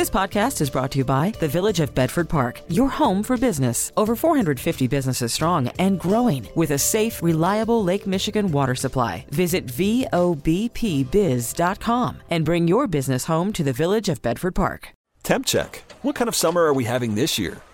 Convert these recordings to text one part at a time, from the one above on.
This podcast is brought to you by the Village of Bedford Park, your home for business. Over 450 businesses strong and growing with a safe, reliable Lake Michigan water supply. Visit VOBPBiz.com and bring your business home to the Village of Bedford Park. Temp check. What kind of summer are we having this year?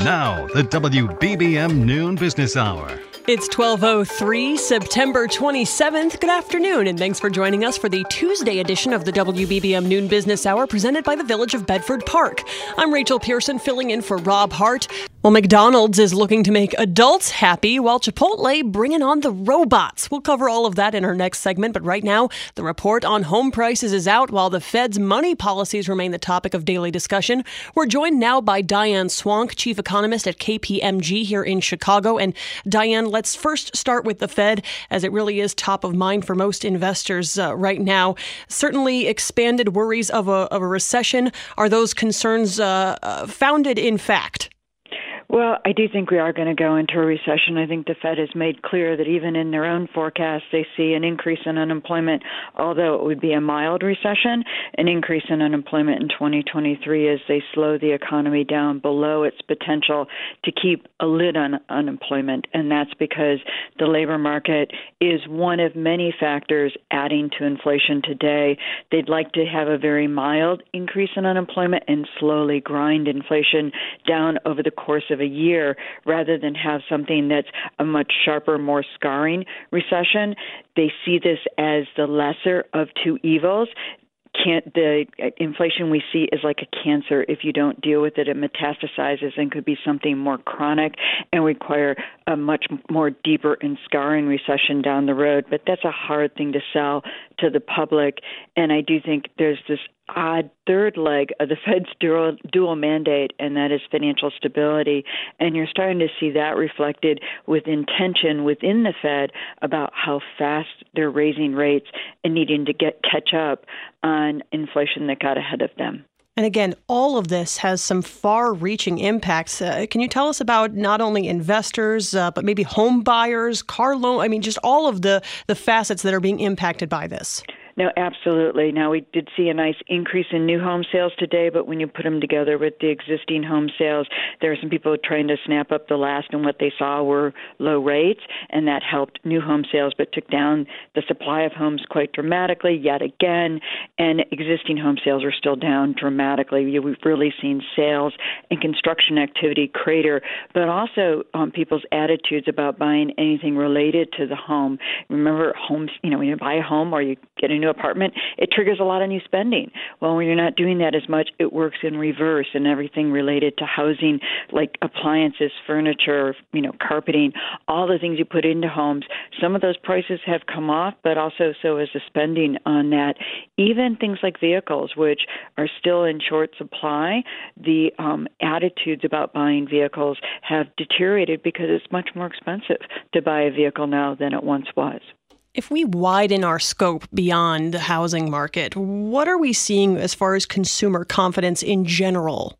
Now, the WBBM Noon Business Hour. It's 1203, September 27th. Good afternoon, and thanks for joining us for the Tuesday edition of the WBBM Noon Business Hour presented by the Village of Bedford Park. I'm Rachel Pearson filling in for Rob Hart. Well, McDonald's is looking to make adults happy while Chipotle bringing on the robots. We'll cover all of that in our next segment, but right now, the report on home prices is out while the Fed's money policies remain the topic of daily discussion. We're joined now by Diane Swonk, chief economist at KPMG here in Chicago. And Diane, let's first start with the Fed, as it really is top of mind for most investors uh, right now. Certainly, expanded worries of a, of a recession. Are those concerns uh, uh, founded in fact? Well, I do think we are going to go into a recession. I think the Fed has made clear that even in their own forecast, they see an increase in unemployment, although it would be a mild recession, an increase in unemployment in 2023 as they slow the economy down below its potential to keep a lid on unemployment. And that's because the labor market is one of many factors adding to inflation today. They'd like to have a very mild increase in unemployment and slowly grind inflation down over the course of a year rather than have something that's a much sharper, more scarring recession. They see this as the lesser of two evils. Can't the inflation we see is like a cancer. If you don't deal with it it metastasizes and could be something more chronic and require a much more deeper and scarring recession down the road. But that's a hard thing to sell to the public. And i do think there's this odd third leg of the Fed's dual, dual mandate, and that is financial stability. And you're starting to see that reflected with intention within the Fed about how fast they're raising rates and needing to get catch up on inflation that got ahead of them. And again, all of this has some far reaching impacts. Uh, can you tell us about not only investors, uh, but maybe home buyers, car loan? I mean, just all of the, the facets that are being impacted by this? No, absolutely. Now, we did see a nice increase in new home sales today, but when you put them together with the existing home sales, there are some people trying to snap up the last, and what they saw were low rates, and that helped new home sales, but took down the supply of homes quite dramatically yet again, and existing home sales are still down dramatically. We've really seen sales and construction activity crater, but also um, people's attitudes about buying anything related to the home. Remember, homes, you know, when you buy a home or you get a new apartment, it triggers a lot of new spending. Well, when you're not doing that as much, it works in reverse, and everything related to housing, like appliances, furniture, you know, carpeting, all the things you put into homes. Some of those prices have come off, but also so is the spending on that. Even things like vehicles, which are still in short supply, the um, attitudes about buying vehicles have deteriorated because it's much more expensive to buy a vehicle now than it once was. If we widen our scope beyond the housing market, what are we seeing as far as consumer confidence in general?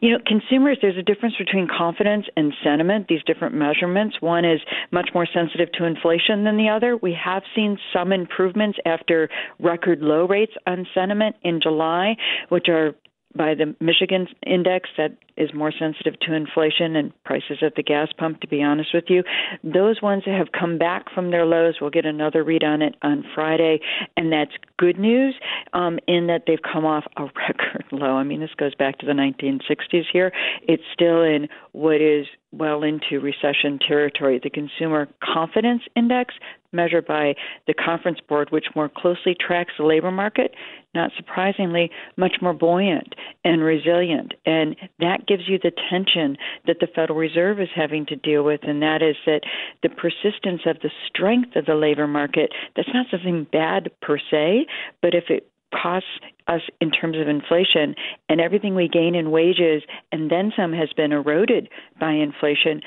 You know, consumers, there's a difference between confidence and sentiment, these different measurements. One is much more sensitive to inflation than the other. We have seen some improvements after record low rates on sentiment in July, which are by the Michigan index that is more sensitive to inflation and prices at the gas pump, to be honest with you. Those ones that have come back from their lows, we'll get another read on it on Friday, and that's good news um, in that they've come off a record low. I mean, this goes back to the 1960s here. It's still in what is well into recession territory. The Consumer Confidence Index, measured by the Conference Board, which more closely tracks the labor market, not surprisingly, much more buoyant and resilient. And that gives you the tension that the Federal Reserve is having to deal with, and that is that the persistence of the strength of the labor market, that's not something bad per se, but if it costs us in terms of inflation, and everything we gain in wages and then some has been eroded by inflation,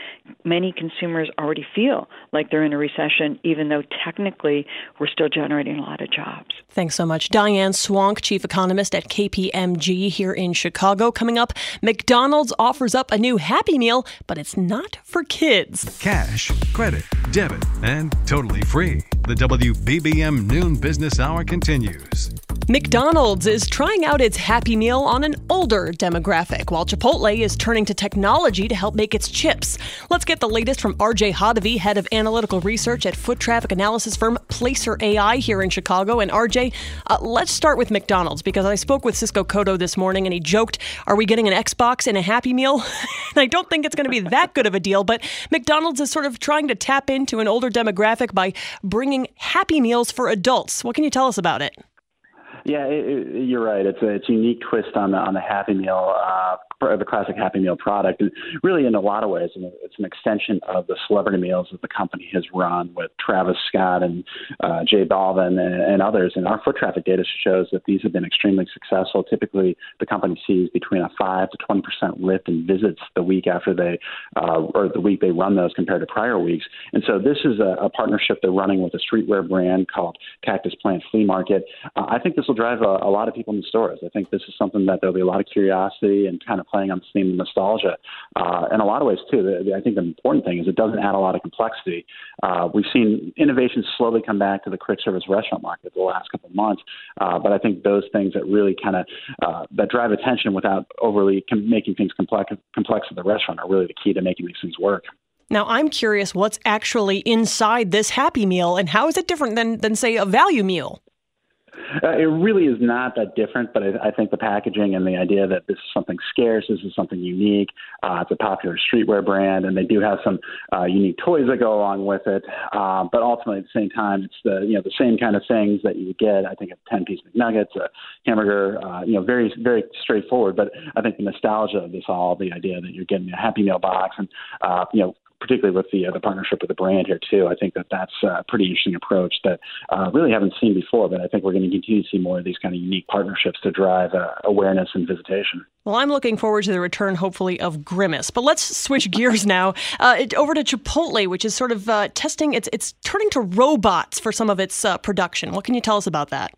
many consumers already feel like they're in a recession, even though technically we're still generating a lot of jobs. Thanks so much. Diane Swonk, chief economist at KPMG here in Chicago. Coming up, McDonald's offers up a new Happy Meal, but it's not for kids. Cash, credit, debit, and totally free. The WBBM Noon Business Hour continues. McDonald's is trying out its Happy Meal on an older demographic, while Chipotle is turning to technology to help make its chips. Let's get the latest from RJ Hottovy, head of analytical research at foot traffic analysis firm Placer AI here in Chicago. And RJ, uh, let's start with McDonald's because I spoke with Cisco Cotto this morning and he joked, Are we getting an Xbox and a Happy Meal? and I don't think it's going to be that good of a deal, but McDonald's is sort of trying to tap into an older demographic by bringing Happy Meals for adults. What can you tell us about it? Yeah, it, it, you're right. It's a it's a unique twist on the on the Happy Meal, uh, the classic Happy Meal product, and really in a lot of ways, it's an extension of the celebrity meals that the company has run with Travis Scott and uh, J Balvin and, and others. And our foot traffic data shows that these have been extremely successful. Typically, the company sees between a five to twenty percent lift in visits the week after they uh, or the week they run those compared to prior weeks. And so this is a, a partnership they're running with a streetwear brand called Cactus Plant Flea Market. Uh, I think this will drive a, a lot of people in the stores. I think this is something that there'll be a lot of curiosity and kind of playing on the theme of nostalgia. Uh, in a lot of ways, too, the, the, I think the important thing is it doesn't add a lot of complexity. Uh, we've seen innovations slowly come back to the quick service restaurant market the last couple of months, uh, but I think those things that really kind of uh, that drive attention without overly com- making things complex complex at the restaurant are really the key to making these things work. Now, I'm curious what's actually inside this Happy Meal and how is it different than, than say, a value meal? Uh, it really is not that different, but I, I think the packaging and the idea that this is something scarce, this is something unique. Uh, it's a popular streetwear brand, and they do have some uh, unique toys that go along with it. Uh, but ultimately, at the same time, it's the you know the same kind of things that you would get. I think a ten piece McNuggets, a hamburger, uh, you know, very very straightforward. But I think the nostalgia of this all, the idea that you're getting a Happy Meal box, and uh, you know, particularly with the uh, the partnership with the brand here too. I think that that's a pretty interesting approach that uh, really haven't seen before. But I think we're going to continue to see more of these kind of unique partnerships to drive uh, awareness and visitation. Well, I'm looking forward to the return, hopefully, of Grimace. But let's switch gears now uh, it, over to Chipotle, which is sort of uh, testing. It's it's turning to robots for some of its uh, production. What can you tell us about that?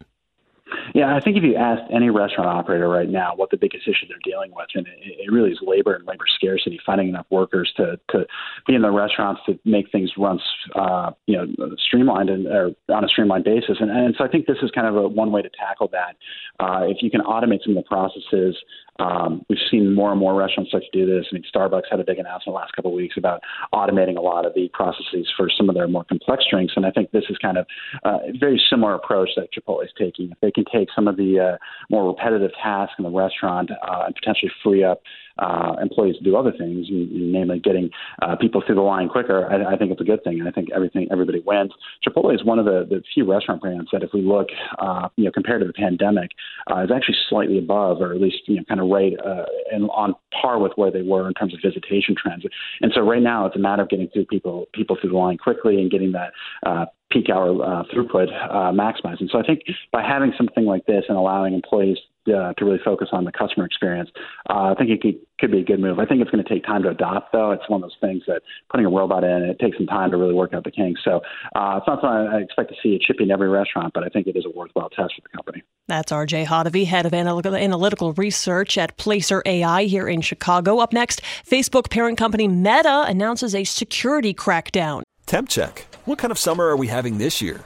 Yeah, I think if you ask any restaurant operator right now what the biggest issue they're dealing with, and it, it really is labor and labor scarcity, finding enough workers to to be in the restaurants to make things run, uh, you know, streamlined and or on a streamlined basis. And, and so I think this is kind of a one way to tackle that. Uh, if you can automate some of the processes, um, we've seen more and more restaurants start to do this. I mean, Starbucks had a big announcement the last couple of weeks about automating a lot of the processes for some of their more complex drinks, and I think this is kind of uh, a very similar approach that Chipotle is taking. If they can take some of the uh, more repetitive tasks in the restaurant uh, and potentially free up uh, employees to do other things, namely getting uh, people through the line quicker, I, I think it's a good thing. And I think everything everybody wins. Chipotle is one of the, the few restaurant brands that, if we look, uh, you know, compared to the pandemic, uh, is actually slightly above, or at least you know, kind of right uh, and on par with where they were in terms of visitation trends. And so right now, it's a matter of getting through people people through the line quickly and getting that uh, peak hour uh, throughput uh, maximized. And so I think by having something like this and allowing employees uh, to really focus on the customer experience, uh, I think it could, could be a good move. I think it's going to take time to adopt, though. It's one of those things that putting a robot in, it takes some time to really work out the kinks. So uh, it's not something I expect to see it shipping every restaurant, but I think it is a worthwhile test for the company. That's RJ Hottovy, head of analytical, analytical research at Placer AI here in Chicago. Up next, Facebook parent company Meta announces a security crackdown. Temp check. What kind of summer are we having this year?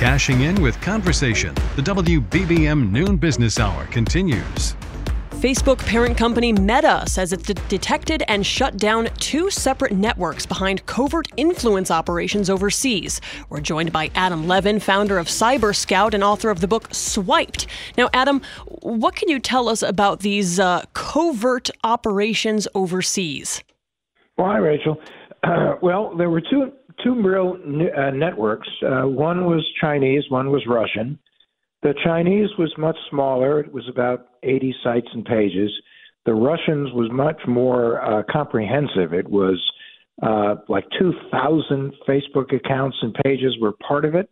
Cashing in with conversation. The WBBM Noon Business Hour continues. Facebook parent company Meta says it's detected and shut down two separate networks behind covert influence operations overseas. We're joined by Adam Levin, founder of Cyber Scout and author of the book Swiped. Now, Adam, what can you tell us about these uh, covert operations overseas? Well, hi, Rachel. Uh, well, there were two two real uh, networks. Uh, one was Chinese, one was Russian. The Chinese was much smaller. It was about 80 sites and pages. The Russians was much more uh, comprehensive. It was uh, like 2,000 Facebook accounts and pages were part of it.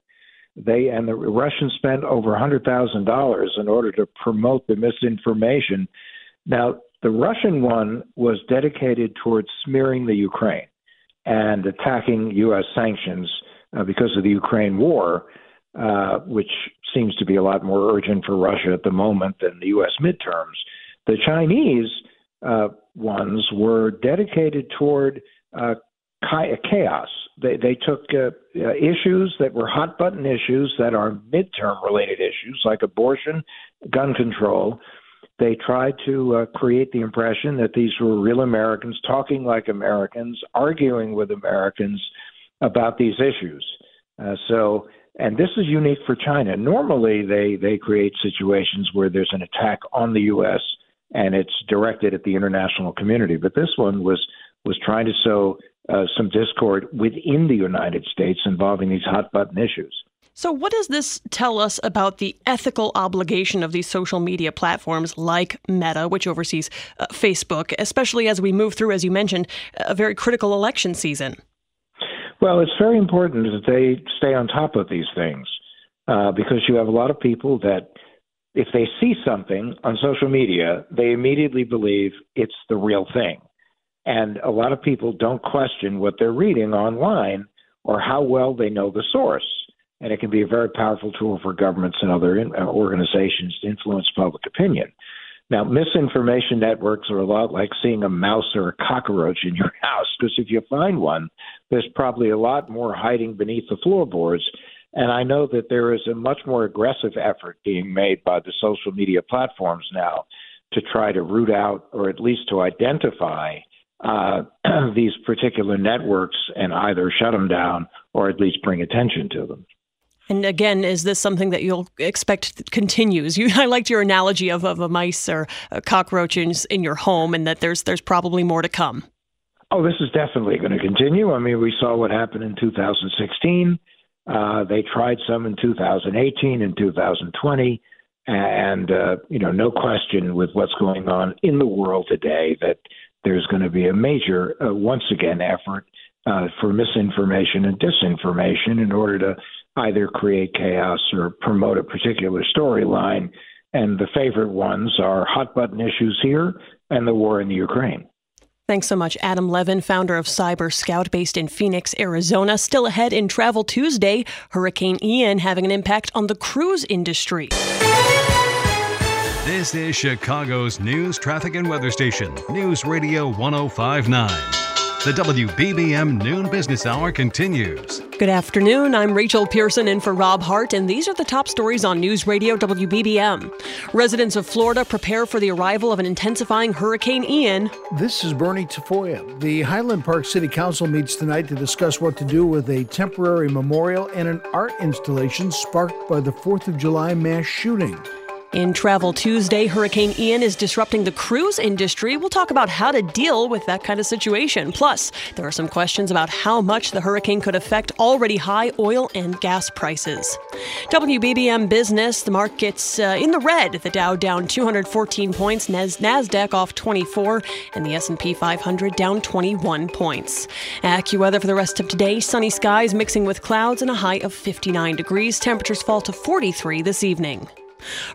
They and the Russians spent over $100,000 in order to promote the misinformation. Now, the Russian one was dedicated towards smearing the Ukraine and attacking U.S. sanctions uh, because of the Ukraine war, uh, which seems to be a lot more urgent for Russia at the moment than the U.S. midterms. The Chinese uh, ones were dedicated toward uh, chaos. They, they took uh, uh, issues that were hot button issues that are midterm related issues like abortion, gun control, they tried to uh, create the impression that these were real Americans talking like Americans, arguing with Americans about these issues. Uh, so, and this is unique for China. Normally, they they create situations where there's an attack on the U.S. and it's directed at the international community. But this one was was trying to sow uh, some discord within the United States involving these hot button issues. So, what does this tell us about the ethical obligation of these social media platforms like Meta, which oversees uh, Facebook, especially as we move through, as you mentioned, a very critical election season? Well, it's very important that they stay on top of these things uh, because you have a lot of people that, if they see something on social media, they immediately believe it's the real thing. And a lot of people don't question what they're reading online or how well they know the source and it can be a very powerful tool for governments and other in, uh, organizations to influence public opinion. Now, misinformation networks are a lot like seeing a mouse or a cockroach in your house, because if you find one, there's probably a lot more hiding beneath the floorboards. And I know that there is a much more aggressive effort being made by the social media platforms now to try to root out or at least to identify uh, these particular networks and either shut them down or at least bring attention to them. And again, is this something that you'll expect continues? You, I liked your analogy of, of a mice or a cockroach in, in your home, and that there's there's probably more to come. Oh, this is definitely going to continue. I mean, we saw what happened in 2016. Uh, they tried some in 2018 and 2020, and uh, you know, no question with what's going on in the world today that there's going to be a major, uh, once again, effort uh, for misinformation and disinformation in order to either create chaos or promote a particular storyline. And the favorite ones are hot button issues here and the war in the Ukraine. Thanks so much, Adam Levin, founder of Cyber Scout based in Phoenix, Arizona. Still ahead in Travel Tuesday, Hurricane Ian having an impact on the cruise industry. This is Chicago's news, traffic, and weather station, News Radio 1059. The WBBM Noon Business Hour continues. Good afternoon. I'm Rachel Pearson in for Rob Hart, and these are the top stories on News Radio WBBM. Residents of Florida prepare for the arrival of an intensifying Hurricane Ian. This is Bernie Tafoya. The Highland Park City Council meets tonight to discuss what to do with a temporary memorial and an art installation sparked by the 4th of July mass shooting. In Travel Tuesday, Hurricane Ian is disrupting the cruise industry. We'll talk about how to deal with that kind of situation. Plus, there are some questions about how much the hurricane could affect already high oil and gas prices. WBBM Business, the market's uh, in the red. The Dow down 214 points, Nasdaq off 24, and the S&P 500 down 21 points. AccuWeather for the rest of today: sunny skies mixing with clouds and a high of 59 degrees. Temperatures fall to 43 this evening.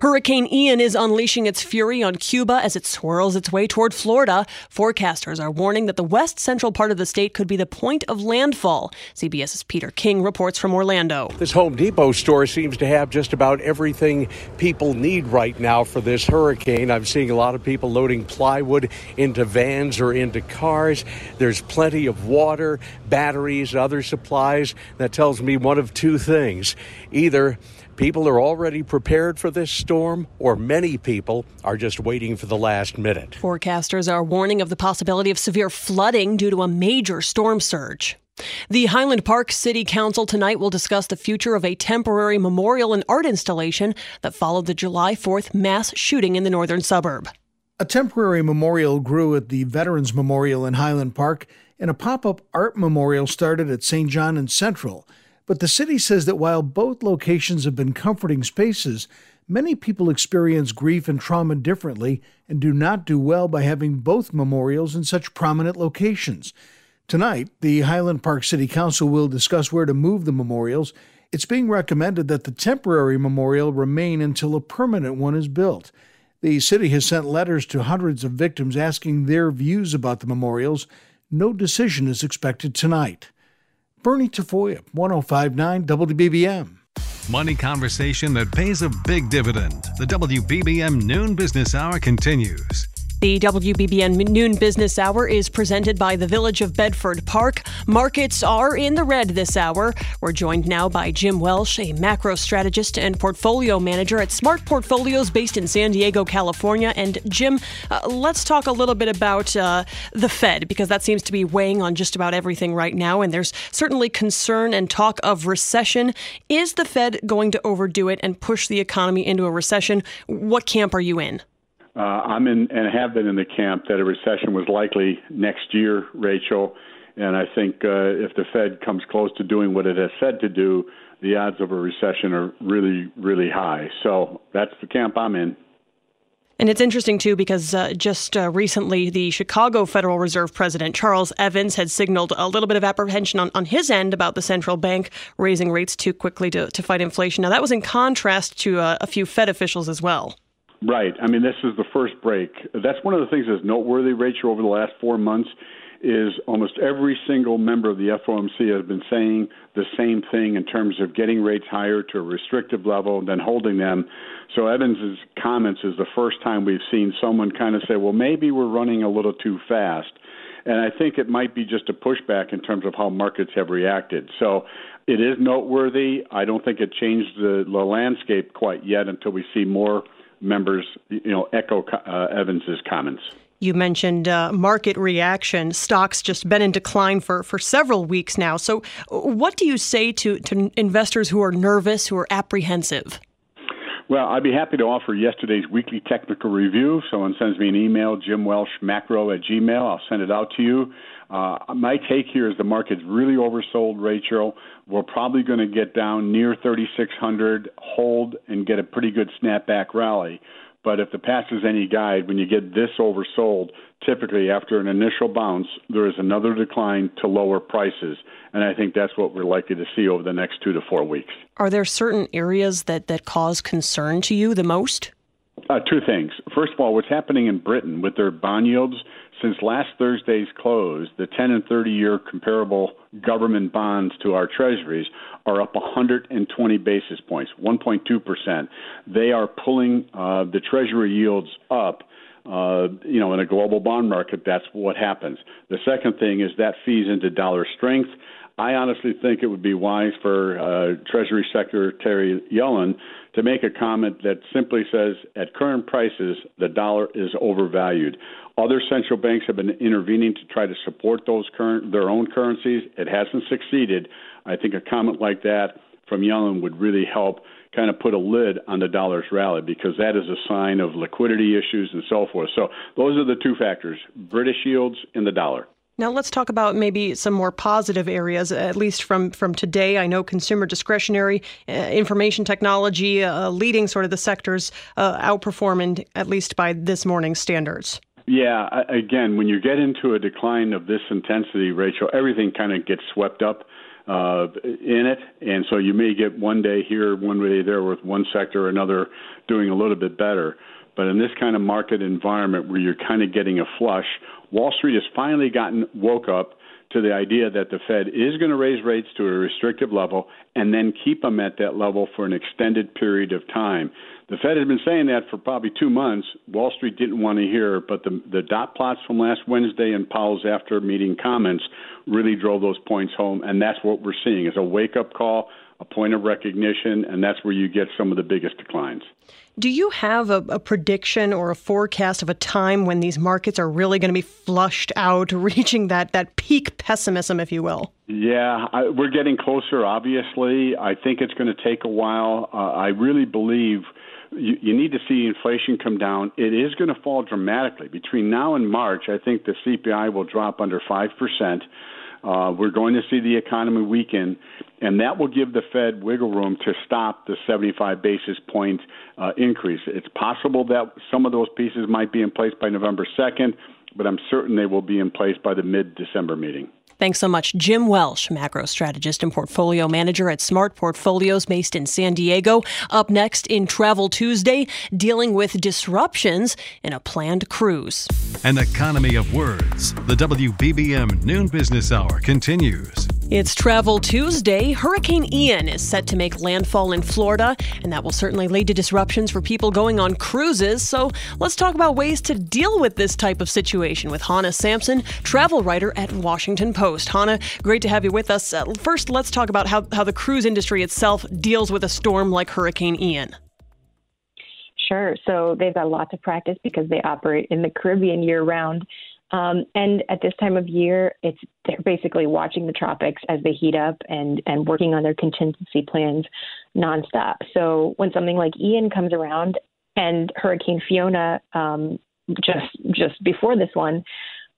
Hurricane Ian is unleashing its fury on Cuba as it swirls its way toward Florida. Forecasters are warning that the west central part of the state could be the point of landfall. CBS's Peter King reports from Orlando. This Home Depot store seems to have just about everything people need right now for this hurricane. I'm seeing a lot of people loading plywood into vans or into cars. There's plenty of water, batteries, other supplies. That tells me one of two things. Either People are already prepared for this storm, or many people are just waiting for the last minute. Forecasters are warning of the possibility of severe flooding due to a major storm surge. The Highland Park City Council tonight will discuss the future of a temporary memorial and art installation that followed the July 4th mass shooting in the northern suburb. A temporary memorial grew at the Veterans Memorial in Highland Park, and a pop up art memorial started at St. John and Central. But the city says that while both locations have been comforting spaces, many people experience grief and trauma differently and do not do well by having both memorials in such prominent locations. Tonight, the Highland Park City Council will discuss where to move the memorials. It's being recommended that the temporary memorial remain until a permanent one is built. The city has sent letters to hundreds of victims asking their views about the memorials. No decision is expected tonight. Bernie Tafoya, 1059 WBBM. Money conversation that pays a big dividend. The WBBM Noon Business Hour continues. The WBBM Noon Business Hour is presented by the Village of Bedford Park. Markets are in the red this hour. We're joined now by Jim Welsh, a macro strategist and portfolio manager at Smart Portfolios based in San Diego, California. And Jim, uh, let's talk a little bit about uh, the Fed because that seems to be weighing on just about everything right now. And there's certainly concern and talk of recession. Is the Fed going to overdo it and push the economy into a recession? What camp are you in? Uh, I'm in and have been in the camp that a recession was likely next year, Rachel. And I think uh, if the Fed comes close to doing what it has said to do, the odds of a recession are really, really high. So that's the camp I'm in. And it's interesting, too, because uh, just uh, recently the Chicago Federal Reserve President Charles Evans had signaled a little bit of apprehension on, on his end about the central bank raising rates too quickly to, to fight inflation. Now, that was in contrast to uh, a few Fed officials as well. Right. I mean, this is the first break. That's one of the things that's noteworthy, Rachel, over the last four months is almost every single member of the FOMC has been saying the same thing in terms of getting rates higher to a restrictive level and then holding them. So Evans's comments is the first time we've seen someone kind of say, well, maybe we're running a little too fast. And I think it might be just a pushback in terms of how markets have reacted. So it is noteworthy. I don't think it changed the, the landscape quite yet until we see more members, you know, echo uh, Evans's comments. You mentioned uh, market reaction. Stocks just been in decline for, for several weeks now. So, what do you say to, to investors who are nervous, who are apprehensive? Well, I'd be happy to offer yesterday's weekly technical review. Someone sends me an email, Jim Welsh Macro at Gmail. I'll send it out to you. Uh, my take here is the market's really oversold, Rachel. We're probably going to get down near 3,600, hold, and get a pretty good snapback rally. But if the past is any guide, when you get this oversold, typically after an initial bounce, there is another decline to lower prices. And I think that's what we're likely to see over the next two to four weeks. Are there certain areas that, that cause concern to you the most? Uh, two things. First of all, what's happening in Britain with their bond yields since last Thursday's close, the 10 and 30 year comparable government bonds to our treasuries are up 120 basis points, 1.2%. They are pulling uh, the treasury yields up. Uh, you know, in a global bond market, that's what happens. The second thing is that feeds into dollar strength. I honestly think it would be wise for uh, Treasury Secretary Yellen to make a comment that simply says, at current prices, the dollar is overvalued. Other central banks have been intervening to try to support those current their own currencies. It hasn't succeeded. I think a comment like that from Yellen would really help kind of put a lid on the dollar's rally because that is a sign of liquidity issues and so forth. So those are the two factors: British yields and the dollar. Now let's talk about maybe some more positive areas, at least from from today. I know consumer discretionary, uh, information technology, uh, leading sort of the sectors, uh, outperforming at least by this morning's standards. Yeah, again, when you get into a decline of this intensity, Rachel, everything kind of gets swept up uh, in it, and so you may get one day here, one day there, with one sector or another doing a little bit better. But in this kind of market environment where you're kind of getting a flush, Wall Street has finally gotten woke up to the idea that the Fed is going to raise rates to a restrictive level and then keep them at that level for an extended period of time. The Fed has been saying that for probably two months. Wall Street didn't want to hear, but the the dot plots from last Wednesday and Powell's after meeting comments really drove those points home, and that's what we're seeing is a wake up call, a point of recognition, and that's where you get some of the biggest declines. Do you have a, a, prediction or a forecast of a time when these markets are really going to be flushed out, reaching that, that peak pessimism, if you will? Yeah, I, we're getting closer, obviously. I think it's going to take a while. Uh, I really believe you, you need to see inflation come down. It is going to fall dramatically. Between now and March, I think the CPI will drop under 5%. Uh, we're going to see the economy weaken, and that will give the Fed wiggle room to stop the 75 basis point uh, increase. It's possible that some of those pieces might be in place by November 2nd, but I'm certain they will be in place by the mid December meeting. Thanks so much, Jim Welsh, macro strategist and portfolio manager at Smart Portfolios based in San Diego. Up next in Travel Tuesday, dealing with disruptions in a planned cruise. An economy of words. The WBBM Noon Business Hour continues. It's Travel Tuesday. Hurricane Ian is set to make landfall in Florida, and that will certainly lead to disruptions for people going on cruises. So let's talk about ways to deal with this type of situation with Hannah Sampson, travel writer at Washington Post. Hannah, great to have you with us. Uh, first, let's talk about how, how the cruise industry itself deals with a storm like Hurricane Ian. Sure. So they've got a lot to practice because they operate in the Caribbean year round. Um, and at this time of year, it's they're basically watching the tropics as they heat up and and working on their contingency plans nonstop. So when something like Ian comes around and Hurricane Fiona um, just just before this one,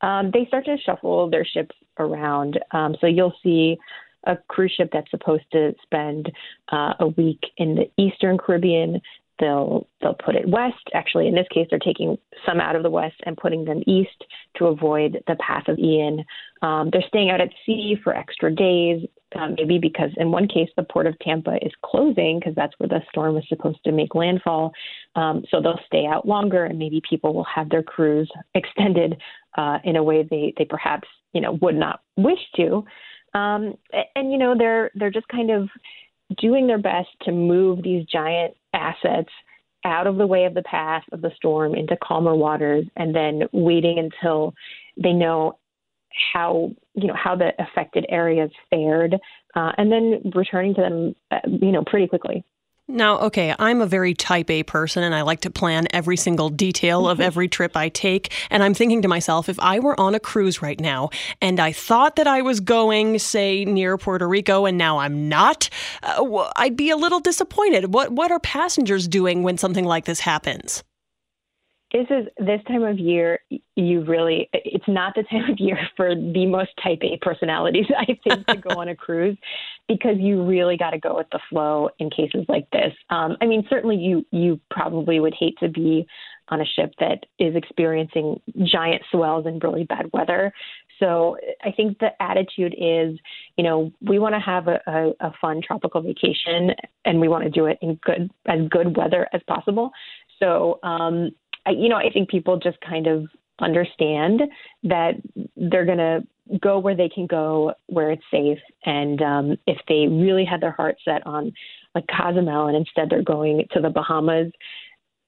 um, they start to shuffle their ships around. Um, so you'll see a cruise ship that's supposed to spend uh, a week in the Eastern Caribbean they'll they'll put it west. Actually, in this case, they're taking some out of the west and putting them east to avoid the path of Ian. Um, they're staying out at sea for extra days, um, maybe because in one case the port of Tampa is closing because that's where the storm was supposed to make landfall. Um, so they'll stay out longer, and maybe people will have their cruise extended uh, in a way they they perhaps you know would not wish to. Um, and, and you know they're they're just kind of doing their best to move these giant assets out of the way of the path of the storm into calmer waters and then waiting until they know how you know how the affected areas fared uh, and then returning to them uh, you know pretty quickly now, okay, I'm a very type A person and I like to plan every single detail of mm-hmm. every trip I take. And I'm thinking to myself, if I were on a cruise right now and I thought that I was going, say, near Puerto Rico and now I'm not, uh, I'd be a little disappointed. What, what are passengers doing when something like this happens? This is this time of year you really it's not the time of year for the most type A personalities I think to go on a cruise because you really got to go with the flow in cases like this. Um, I mean, certainly you you probably would hate to be on a ship that is experiencing giant swells and really bad weather. So I think the attitude is, you know, we want to have a, a, a fun tropical vacation and we want to do it in good as good weather as possible. So um, you know, I think people just kind of understand that they're going to go where they can go, where it's safe. And um, if they really had their heart set on like Cozumel and instead they're going to the Bahamas,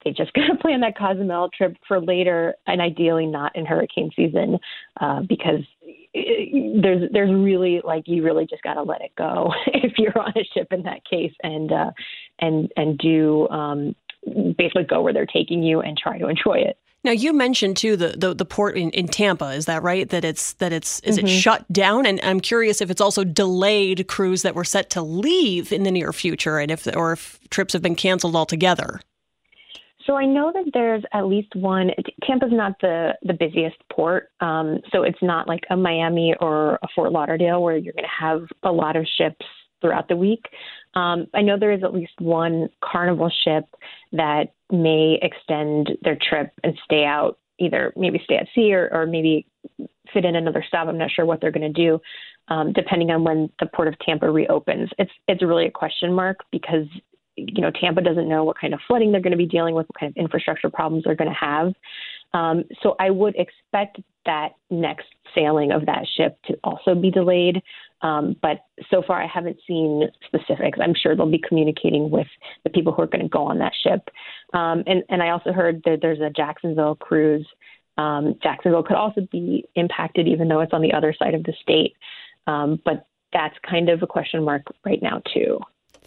they just got to plan that Cozumel trip for later and ideally not in hurricane season uh, because there's there's really like you really just got to let it go if you're on a ship in that case and uh, and and do um, basically go where they're taking you and try to enjoy it. Now you mentioned too the, the, the port in, in Tampa. Is that right? That it's that it's is mm-hmm. it shut down? And I'm curious if it's also delayed crews that were set to leave in the near future, and if or if trips have been canceled altogether. So I know that there's at least one. Tampa's not the the busiest port, um, so it's not like a Miami or a Fort Lauderdale where you're going to have a lot of ships throughout the week. Um, I know there is at least one carnival ship that may extend their trip and stay out, either maybe stay at sea or, or maybe fit in another stop. I'm not sure what they're going to do, um, depending on when the port of Tampa reopens. It's it's really a question mark because you know Tampa doesn't know what kind of flooding they're going to be dealing with, what kind of infrastructure problems they're going to have. Um, so I would expect that next sailing of that ship to also be delayed. Um, but so far, I haven't seen specifics. I'm sure they'll be communicating with the people who are going to go on that ship. Um, and, and I also heard that there's a Jacksonville cruise. Um, Jacksonville could also be impacted, even though it's on the other side of the state. Um, but that's kind of a question mark right now, too.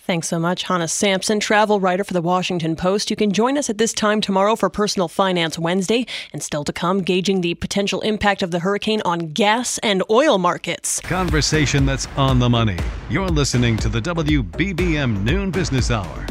Thanks so much, Hannah Sampson, travel writer for the Washington Post. You can join us at this time tomorrow for Personal Finance Wednesday, and still to come, gauging the potential impact of the hurricane on gas and oil markets. Conversation that's on the money. You're listening to the WBBM Noon Business Hour.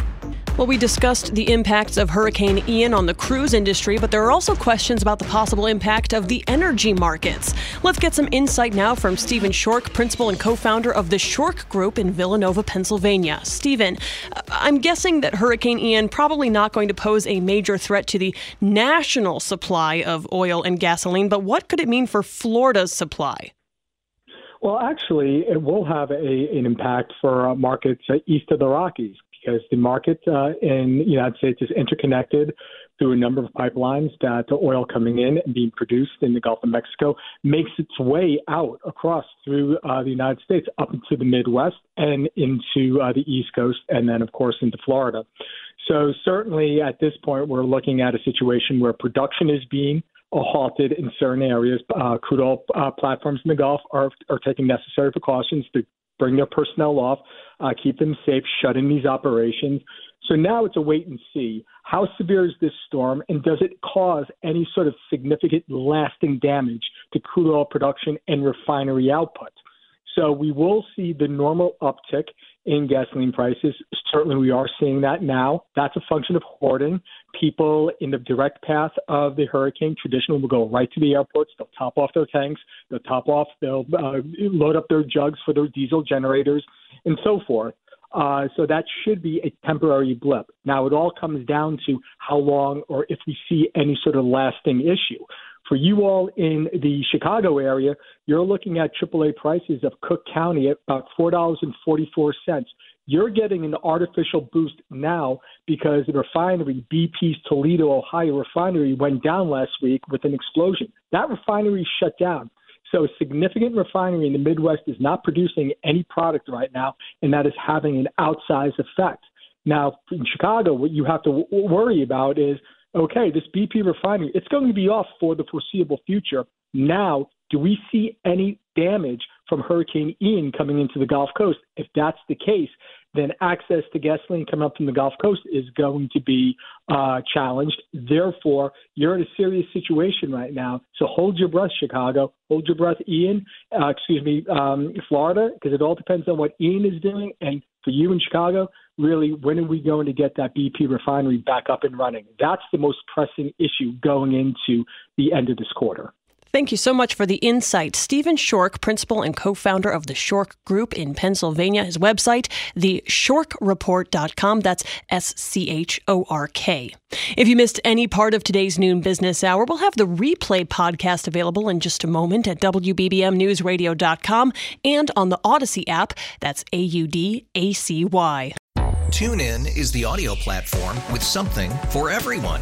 Well, we discussed the impacts of Hurricane Ian on the cruise industry, but there are also questions about the possible impact of the energy markets. Let's get some insight now from Stephen Schork, principal and co founder of the Schork Group in Villanova, Pennsylvania. Stephen, uh, I'm guessing that Hurricane Ian probably not going to pose a major threat to the national supply of oil and gasoline, but what could it mean for Florida's supply? Well, actually, it will have a, an impact for markets east of the Rockies because the market uh, in the United States is interconnected through a number of pipelines that the oil coming in and being produced in the Gulf of Mexico makes its way out across through uh, the United States up into the Midwest and into uh, the East Coast, and then, of course, into Florida. So, certainly at this point, we're looking at a situation where production is being halted in certain areas. Uh, crude oil uh, platforms in the Gulf are, are taking necessary precautions to bring their personnel off, uh, keep them safe, shut in these operations. So now it's a wait and see. How severe is this storm, and does it cause any sort of significant lasting damage to crude oil production and refinery output? So we will see the normal uptick in gasoline prices. Certainly, we are seeing that now. That's a function of hoarding. People in the direct path of the hurricane traditionally will go right to the airports. They'll top off their tanks. They'll top off. They'll uh, load up their jugs for their diesel generators and so forth. Uh, so that should be a temporary blip. Now, it all comes down to how long or if we see any sort of lasting issue. For you all in the Chicago area, you're looking at AAA prices of Cook County at about $4.44. You're getting an artificial boost now because the refinery, BP's Toledo, Ohio refinery, went down last week with an explosion. That refinery shut down. So, a significant refinery in the Midwest is not producing any product right now, and that is having an outsized effect. Now, in Chicago, what you have to worry about is okay, this BP refinery, it's going to be off for the foreseeable future. Now, do we see any damage from Hurricane Ian coming into the Gulf Coast? If that's the case, then access to gasoline coming up from the Gulf Coast is going to be uh, challenged. Therefore, you're in a serious situation right now. So hold your breath, Chicago. Hold your breath, Ian. Uh, excuse me, um, Florida, because it all depends on what Ian is doing. And for you in Chicago, really, when are we going to get that BP refinery back up and running? That's the most pressing issue going into the end of this quarter. Thank you so much for the insight. Stephen Schork, principal and co founder of the Schork Group in Pennsylvania. His website, theschorkreport.com. That's S C H O R K. If you missed any part of today's noon business hour, we'll have the replay podcast available in just a moment at WBBMNewsRadio.com and on the Audacy app. That's A U D A C Y. Tune in is the audio platform with something for everyone.